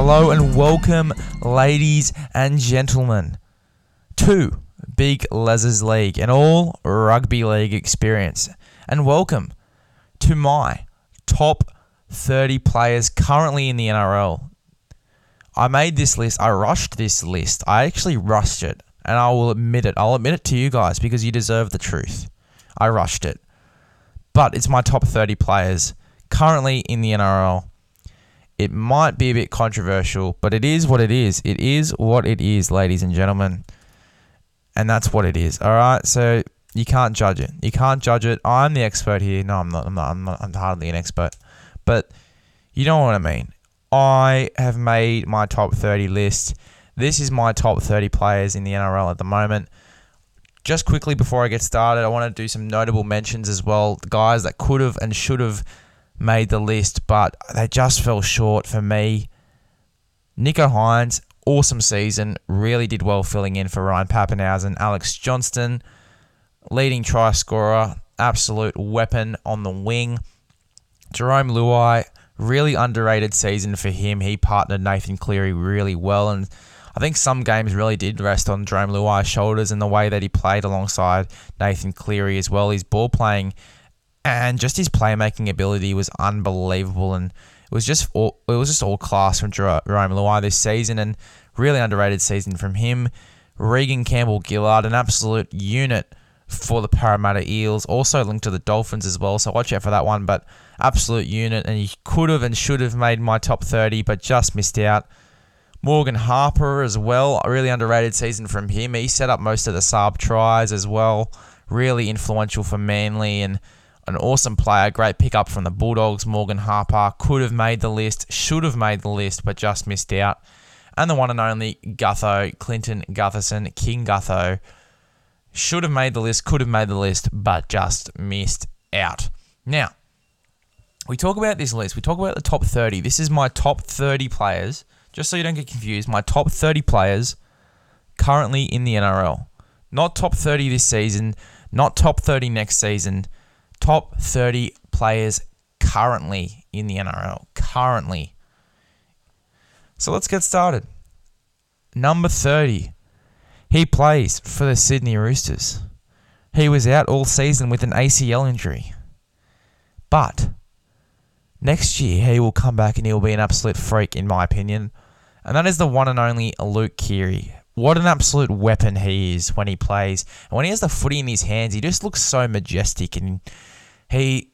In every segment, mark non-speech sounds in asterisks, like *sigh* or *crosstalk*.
Hello and welcome, ladies and gentlemen, to Big Les's League, an all rugby league experience. And welcome to my top 30 players currently in the NRL. I made this list, I rushed this list. I actually rushed it, and I will admit it. I'll admit it to you guys because you deserve the truth. I rushed it. But it's my top 30 players currently in the NRL. It might be a bit controversial, but it is what it is. It is what it is, ladies and gentlemen. And that's what it is. All right. So you can't judge it. You can't judge it. I'm the expert here. No, I'm not. I'm not. I'm, not, I'm hardly an expert. But you know what I mean. I have made my top 30 list. This is my top 30 players in the NRL at the moment. Just quickly before I get started, I want to do some notable mentions as well. Guys that could have and should have made the list, but they just fell short for me. Nicho Hynes, awesome season, really did well filling in for Ryan Papenhuyzen. Alex Johnston, leading try scorer, absolute weapon on the wing. Jerome Luai, really underrated season for him. He partnered Nathan Cleary really well, and I think some games really did rest on Jerome Luai's shoulders and the way that he played alongside Nathan Cleary as well. His ball playing and just his playmaking ability was unbelievable, and it was just all, it was just all class from Jerome Luai this season, and really underrated season from him. Reagan Campbell Gillard, an absolute unit for the Parramatta Eels, also linked to the Dolphins as well, so watch out for that one. But absolute unit, and he could have and should have made my top 30, but just missed out. Morgan Harper as well, a really underrated season from him. He set up most of the sub tries as well, really influential for Manly and an awesome player, great pickup from the Bulldogs. Morgan Harper could have made the list, should have made the list, but just missed out. And the one and only Gutho, Clinton Gutherson, King Gutho, should have made the list, could have made the list, but just missed out. Now, we talk about this list. We talk about the top 30. This is my top 30 players, just so you don't get confused. My top 30 players currently in the NRL. Not top 30 this season, not top 30 next season top 30 players currently in the NRL. Currently. So let's get started. Number 30. He plays for the Sydney Roosters. He was out all season with an ACL injury. But next year he will come back and he'll be an absolute freak, in my opinion. And that is the one and only Luke Keary. What an absolute weapon he is when he plays. And when he has the footy in his hands, he just looks so majestic and he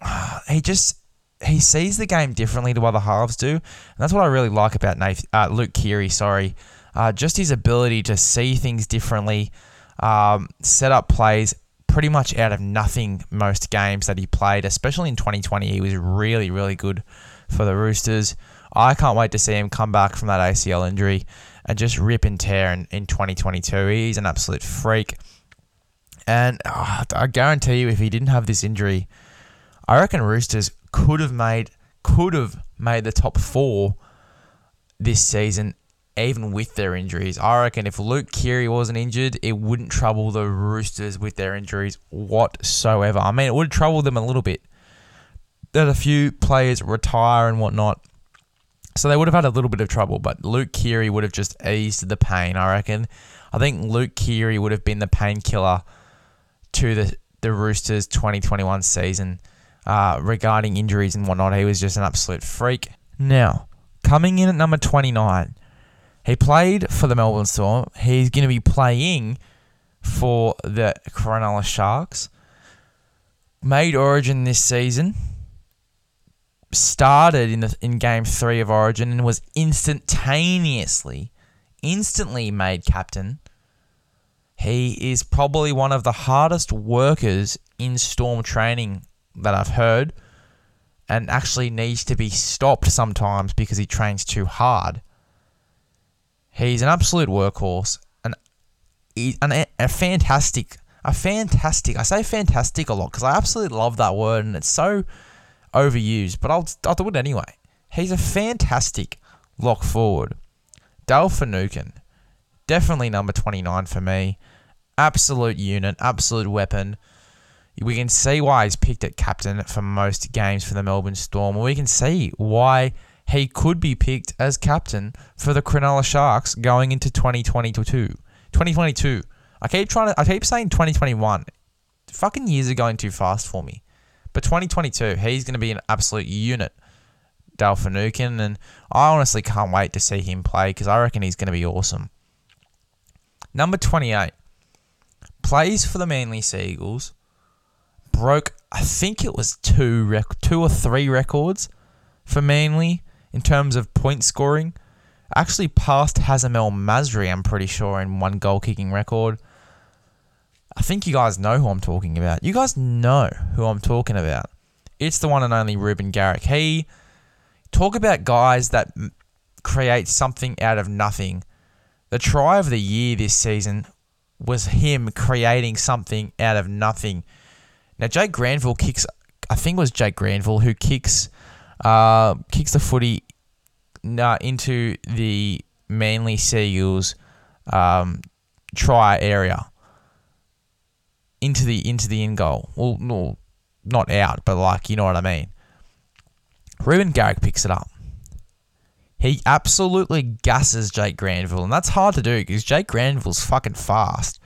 *sighs* he just he sees the game differently to other halves do, and that's what I really like about Nathan, uh, Luke Keary. Sorry, uh, just his ability to see things differently, um, set up plays pretty much out of nothing most games that he played, especially in 2020. He was really really good for the Roosters. I can't wait to see him come back from that ACL injury and just rip and tear in, in 2022. He's an absolute freak. And uh, I guarantee you, if he didn't have this injury, I reckon Roosters could have made could have made the top four this season, even with their injuries. I reckon if Luke Keary wasn't injured, it wouldn't trouble the Roosters with their injuries whatsoever. I mean, it would trouble them a little bit. That a few players retire and whatnot. So they would have had a little bit of trouble, but Luke Keary would have just eased the pain, I reckon. I think Luke Keary would have been the painkiller to the, the Roosters 2021 season uh, regarding injuries and whatnot. He was just an absolute freak. Now, coming in at number 29, he played for the Melbourne Storm. He's going to be playing for the Cronulla Sharks. Made Origin this season. Started in the, in Game Three of Origin and was instantaneously, instantly made captain he is probably one of the hardest workers in storm training that I've heard and actually needs to be stopped sometimes because he trains too hard. He's an absolute workhorse, and an a fantastic, a fantastic. I say fantastic a lot because I absolutely love that word and it's so overused, but I'll I'll do it anyway. He's a fantastic lock forward. Dale Finucane, definitely number 29 for me. Absolute unit, absolute weapon. We can see why he's picked at captain for most games for the Melbourne Storm. We can see why he could be picked as captain for the Cronulla Sharks going into 2022. 2022. I keep trying to I keep saying 2021. Fucking years are going too fast for me. But 2022, he's going to be an absolute unit. Dale Finucane, and I honestly can't wait to see him play because I reckon he's going to be awesome. Number 28 plays for the Manly Seagulls. Broke, I think it was two rec- two or three records for Manly in terms of point scoring. Actually passed Hazem El Masri, I'm pretty sure, in one goal kicking record. I think you guys know who I'm talking about. You guys know who I'm talking about. It's the one and only Reuben Garrick. He talk about guys that create something out of nothing. The try of the year this season was him creating something out of nothing. Now Jake Granville kicks. I think it was Jake Granville who kicks, uh, kicks the footy uh, into the Manly Seagulls um, try area into the into the in goal. Well, no, not out, but like you know what I mean. Reuben Garrick picks it up. He absolutely gasses Jake Granville, and that's hard to do because Jake Granville's fucking fast.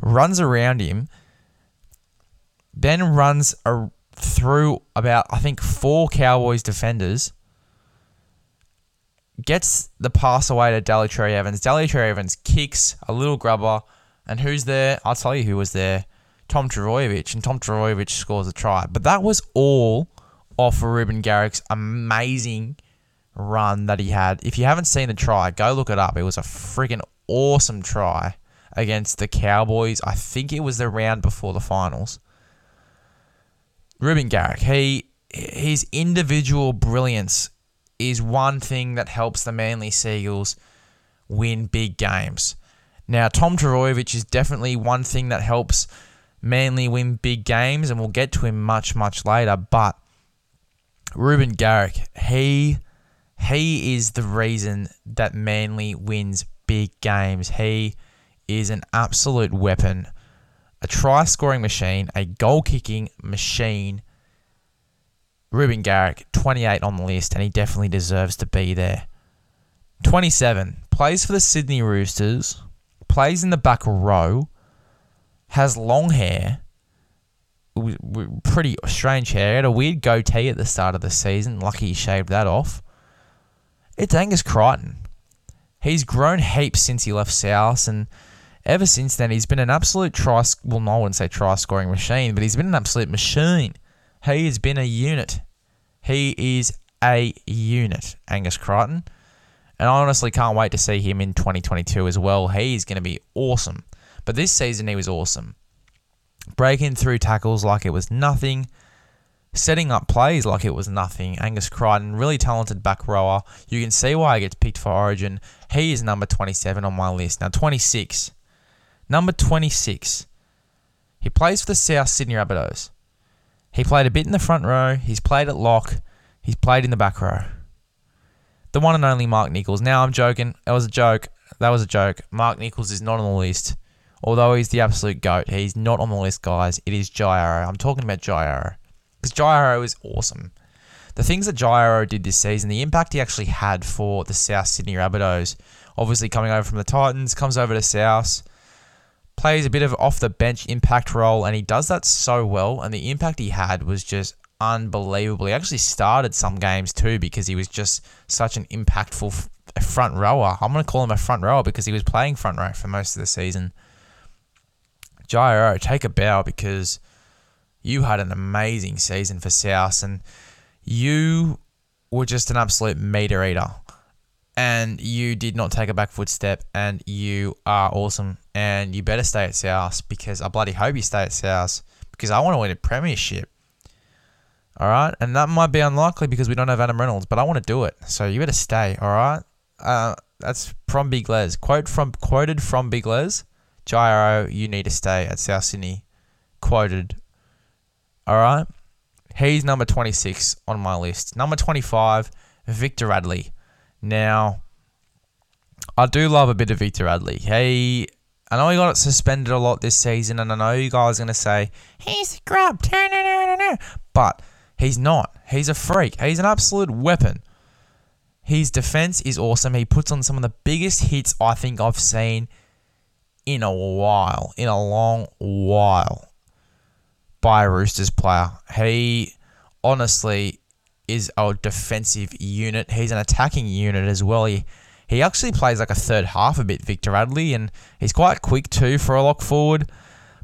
Runs around him, then runs a, through about I think four Cowboys defenders. Gets the pass away to Daly Cherry-Evans. Daly Cherry-Evans kicks a little grubber, and who's there? I'll tell you who was there. Tom Trbojevic, and Tom Trbojevic scores a try. But that was all off of Reuben Garrick's amazing run that he had. If you haven't seen the try, go look it up. It was a freaking awesome try against the Cowboys. I think it was the round before the finals. Reuben Garrick, he his individual brilliance is one thing that helps the Manly Seagulls win big games. Now, Tom Trbojevic is definitely one thing that helps Manly win big games, and we'll get to him much, much later. But Reuben Garrick, he he is the reason that Manly wins big games. He is an absolute weapon, a try scoring machine, a goal kicking machine. Reuben Garrick, 28 on the list, and he definitely deserves to be there. 27, plays for the Sydney Roosters, plays in the back row, has long hair, pretty strange hair, had a weird goatee at the start of the season, lucky he shaved that off. It's Angus Crichton. He's grown heaps since he left South, and ever since then, he's been an absolute try. Well, no, I wouldn't say try scoring machine, but he's been an absolute machine. He has been a unit. He is a unit, Angus Crichton. And I honestly can't wait to see him in 2022 as well. He's going to be awesome. But this season, he was awesome. Breaking through tackles like it was nothing. Setting up plays like it was nothing. Angus Crichton, really talented back rower. You can see why he gets picked for Origin. He is number 27 on my list. Now, 26. Number 26. He plays for the South Sydney Rabbitohs. He played a bit in the front row. He's played at lock. He's played in the back row. The one and only Mark Nicholls. Now I'm joking. That was a joke. That was a joke. Mark Nicholls is not on the list. Although he's the absolute goat, he's not on the list, guys. It is Jai Arrow. I'm talking about Jai Arrow. Because Jai Arrow is awesome. The things that Jai Arrow did this season, the impact he actually had for the South Sydney Rabbitohs, obviously coming over from the Titans, comes over to South, plays a bit of off the bench impact role, and he does that so well. And the impact he had was just unbelievable. He actually started some games too because he was just such an impactful front rower. I'm going to call him a front rower because he was playing front row for most of the season. Jai Arrow, take a bow because you had an amazing season for South and you were just an absolute meter eater. And you did not take a back foot step, and you are awesome. And you better stay at South because I bloody hope you stay at South because I want to win a premiership. All right, and that might be unlikely because we don't have Adam Reynolds, but I want to do it. So you better stay. All right. Uh, That's from Big Les. Quote from quoted from Big Les. Jai Arrow, you need to stay at South Sydney. Quoted. All right. He's number 26 on my list. Number 25, Victor Radley. Now, I do love a bit of Victor Radley. He, I know he got suspended a lot this season, and I know you guys are going to say, he's grub. No, no, no, no, no. But he's not. He's a freak. He's an absolute weapon. His defense is awesome. He puts on some of the biggest hits I think I've seen in a while, in a long while, by a Roosters player. He honestly is a defensive unit. He's an attacking unit as well. He he actually plays like a third half a bit, Victor Radley, and he's quite quick too for a lock forward.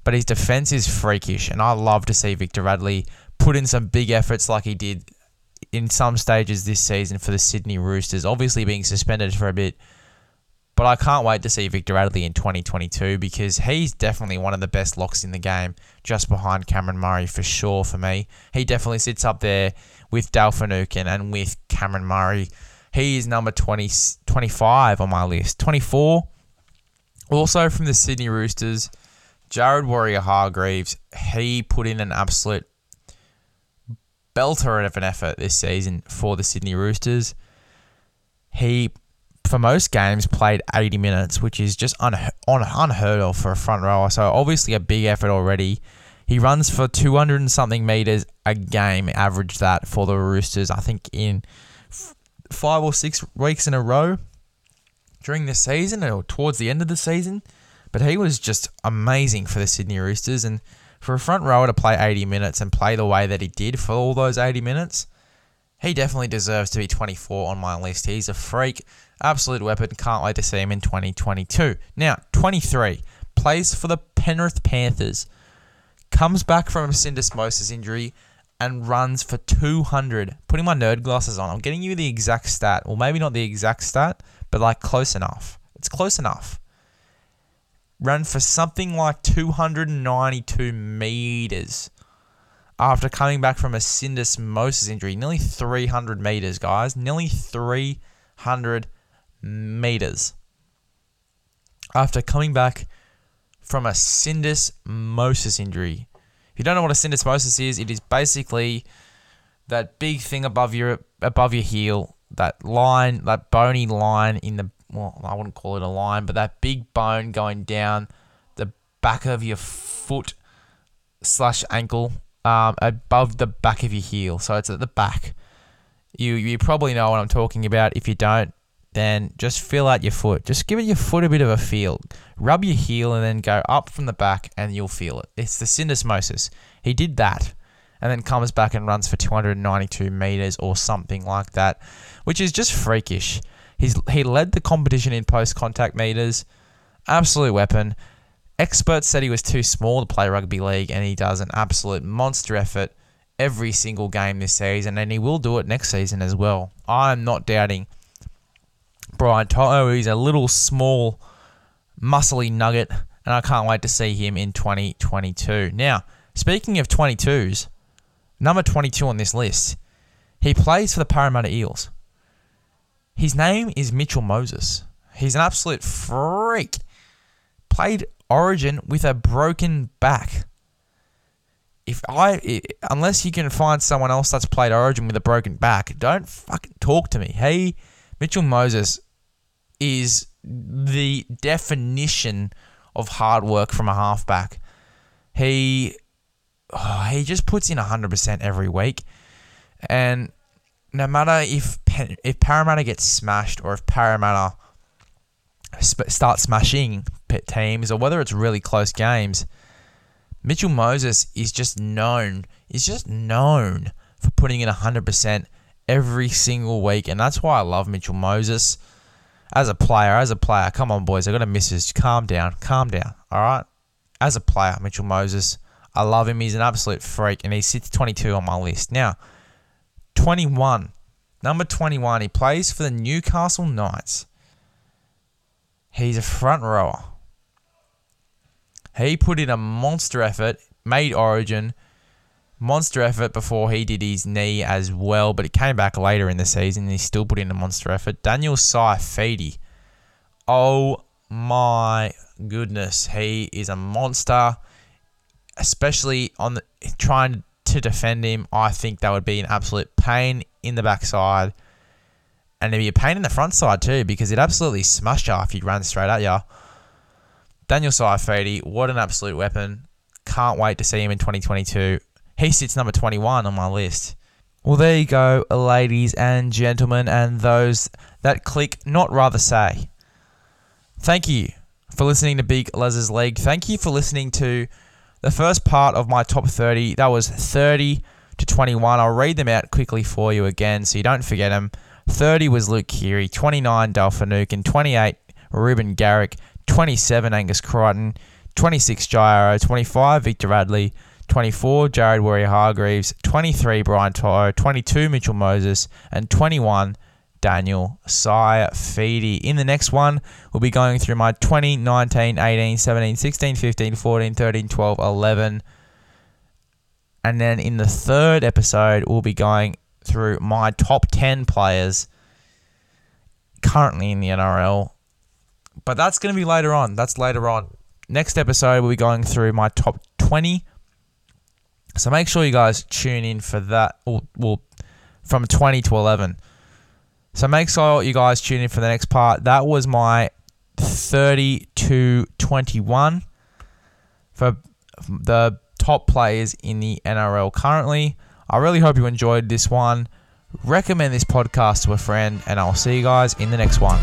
But his defense is freakish, and I love to see Victor Radley put in some big efforts like he did in some stages this season for the Sydney Roosters. Obviously being suspended for a bit, but I can't wait to see Victor Radley in 2022 because he's definitely one of the best locks in the game, just behind Cameron Murray for sure for me. He definitely sits up there with Dale Finucane and with Cameron Murray. He is number 20, 25 on my list. 24, also from the Sydney Roosters, Jared Waerea-Hargreaves. He put in an absolute belter of an effort this season for the Sydney Roosters. He for most games played 80 minutes, which is just un- un- unheard of for a front rower. So obviously a big effort already. He runs for 200 and something meters a game, average that for the Roosters. I think in f- five or six weeks in a row during the season or towards the end of the season. But he was just amazing for the Sydney Roosters and for a front rower to play 80 minutes and play the way that he did for all those 80 minutes, he definitely deserves to be 24 on my list. He's a freak, absolute weapon. Can't wait to see him in 2022. Now, 23 plays for the Penrith Panthers, comes back from a syndesmosis injury and runs for 200. Putting my nerd glasses on, I'm getting you the exact stat. Well, maybe not the exact stat, but like close enough. It's close enough ran for something like 292 meters after coming back from a syndesmosis injury. Nearly 300 meters, guys. Nearly 300 meters after coming back from a syndesmosis injury. If you don't know what a syndesmosis is, it is basically that big thing above your above your heel, that line, that bony line in the well, I wouldn't call it a line, but that big bone going down the back of your foot slash ankle, um, above the back of your heel. So it's at the back. You you probably know what I'm talking about. If you don't, then just feel out your foot. Just give it your foot a bit of a feel. Rub your heel and then go up from the back, and you'll feel it. It's the syndesmosis. He did that, and then comes back and runs for 292 meters or something like that, which is just freakish. He's he led the competition in post contact meters. Absolute weapon. Experts said he was too small to play rugby league, and he does an absolute monster effort every single game this season, and he will do it next season as well. I'm not doubting Brian To'o. He's a little small, muscly nugget, and I can't wait to see him in 2022. Now, speaking of 22s, number 22 on this list, he plays for the Parramatta Eels. His name is Mitchell Moses. He's an absolute freak. Played Origin with a broken back. If I, unless you can find someone else that's played Origin with a broken back, don't fucking talk to me. Hey, Mitchell Moses is the definition of hard work from a halfback. He, oh, he just puts in 100% every week. And no matter if if Parramatta gets smashed or if Parramatta sp- start smashing teams or whether it's really close games, Mitchell Moses is just known is just known for putting in 100% every single week and that's why I love Mitchell Moses. As a player as a player come on boys I got to miss calm down calm down all right? As a player Mitchell Moses I love him. He's an absolute freak and he sits 22 on my list. Now 21. Number 21, he plays for the Newcastle Knights. He's a front rower. He put in a monster effort, made Origin, monster effort before he did his knee as well, but it came back later in the season and he still put in a monster effort. Daniel Saifiti. Oh my goodness, he is a monster. Especially on the trying to defend him, I think that would be an absolute pain in the backside. And it'd be a pain in the front side too, because it'd absolutely smashed you if he ran straight at you. Daniel Saifiti, what an absolute weapon. Can't wait to see him in 2022. He sits number 21 on my list. Well, there you go, ladies and gentlemen, and those that click, not rather say. Thank you for listening to Big Les's League. Thank you for listening to the first part of my top 30. That was 30 to 21. I'll read them out quickly for you again so you don't forget them. 30 was Luke Keary, 29 Dale and 28 Reuben Garrick, 27 Angus Crichton, 26 Jai Arrow, 25 Victor Radley, 24 Jared Waerea-Hargreaves, 23 Brian To'o, 22 Mitchell Moses, and 21 Daniel Saifiti. In the next one, we'll be going through my 20, 19, 18, 17, 16, 15, 14, 13, 12, 11. And then in the third episode, we'll be going through my top 10 players currently in the NRL. But that's going to be later on. That's later on. Next episode, we'll be going through my top 20. So make sure you guys tune in for that. Well from 20 to 11. So make sure you guys tune in for the next part. That was my 30 to 21 for the top players in the NRL currently. I really hope you enjoyed this one. Recommend this podcast to a friend, and I'll see you guys in the next one.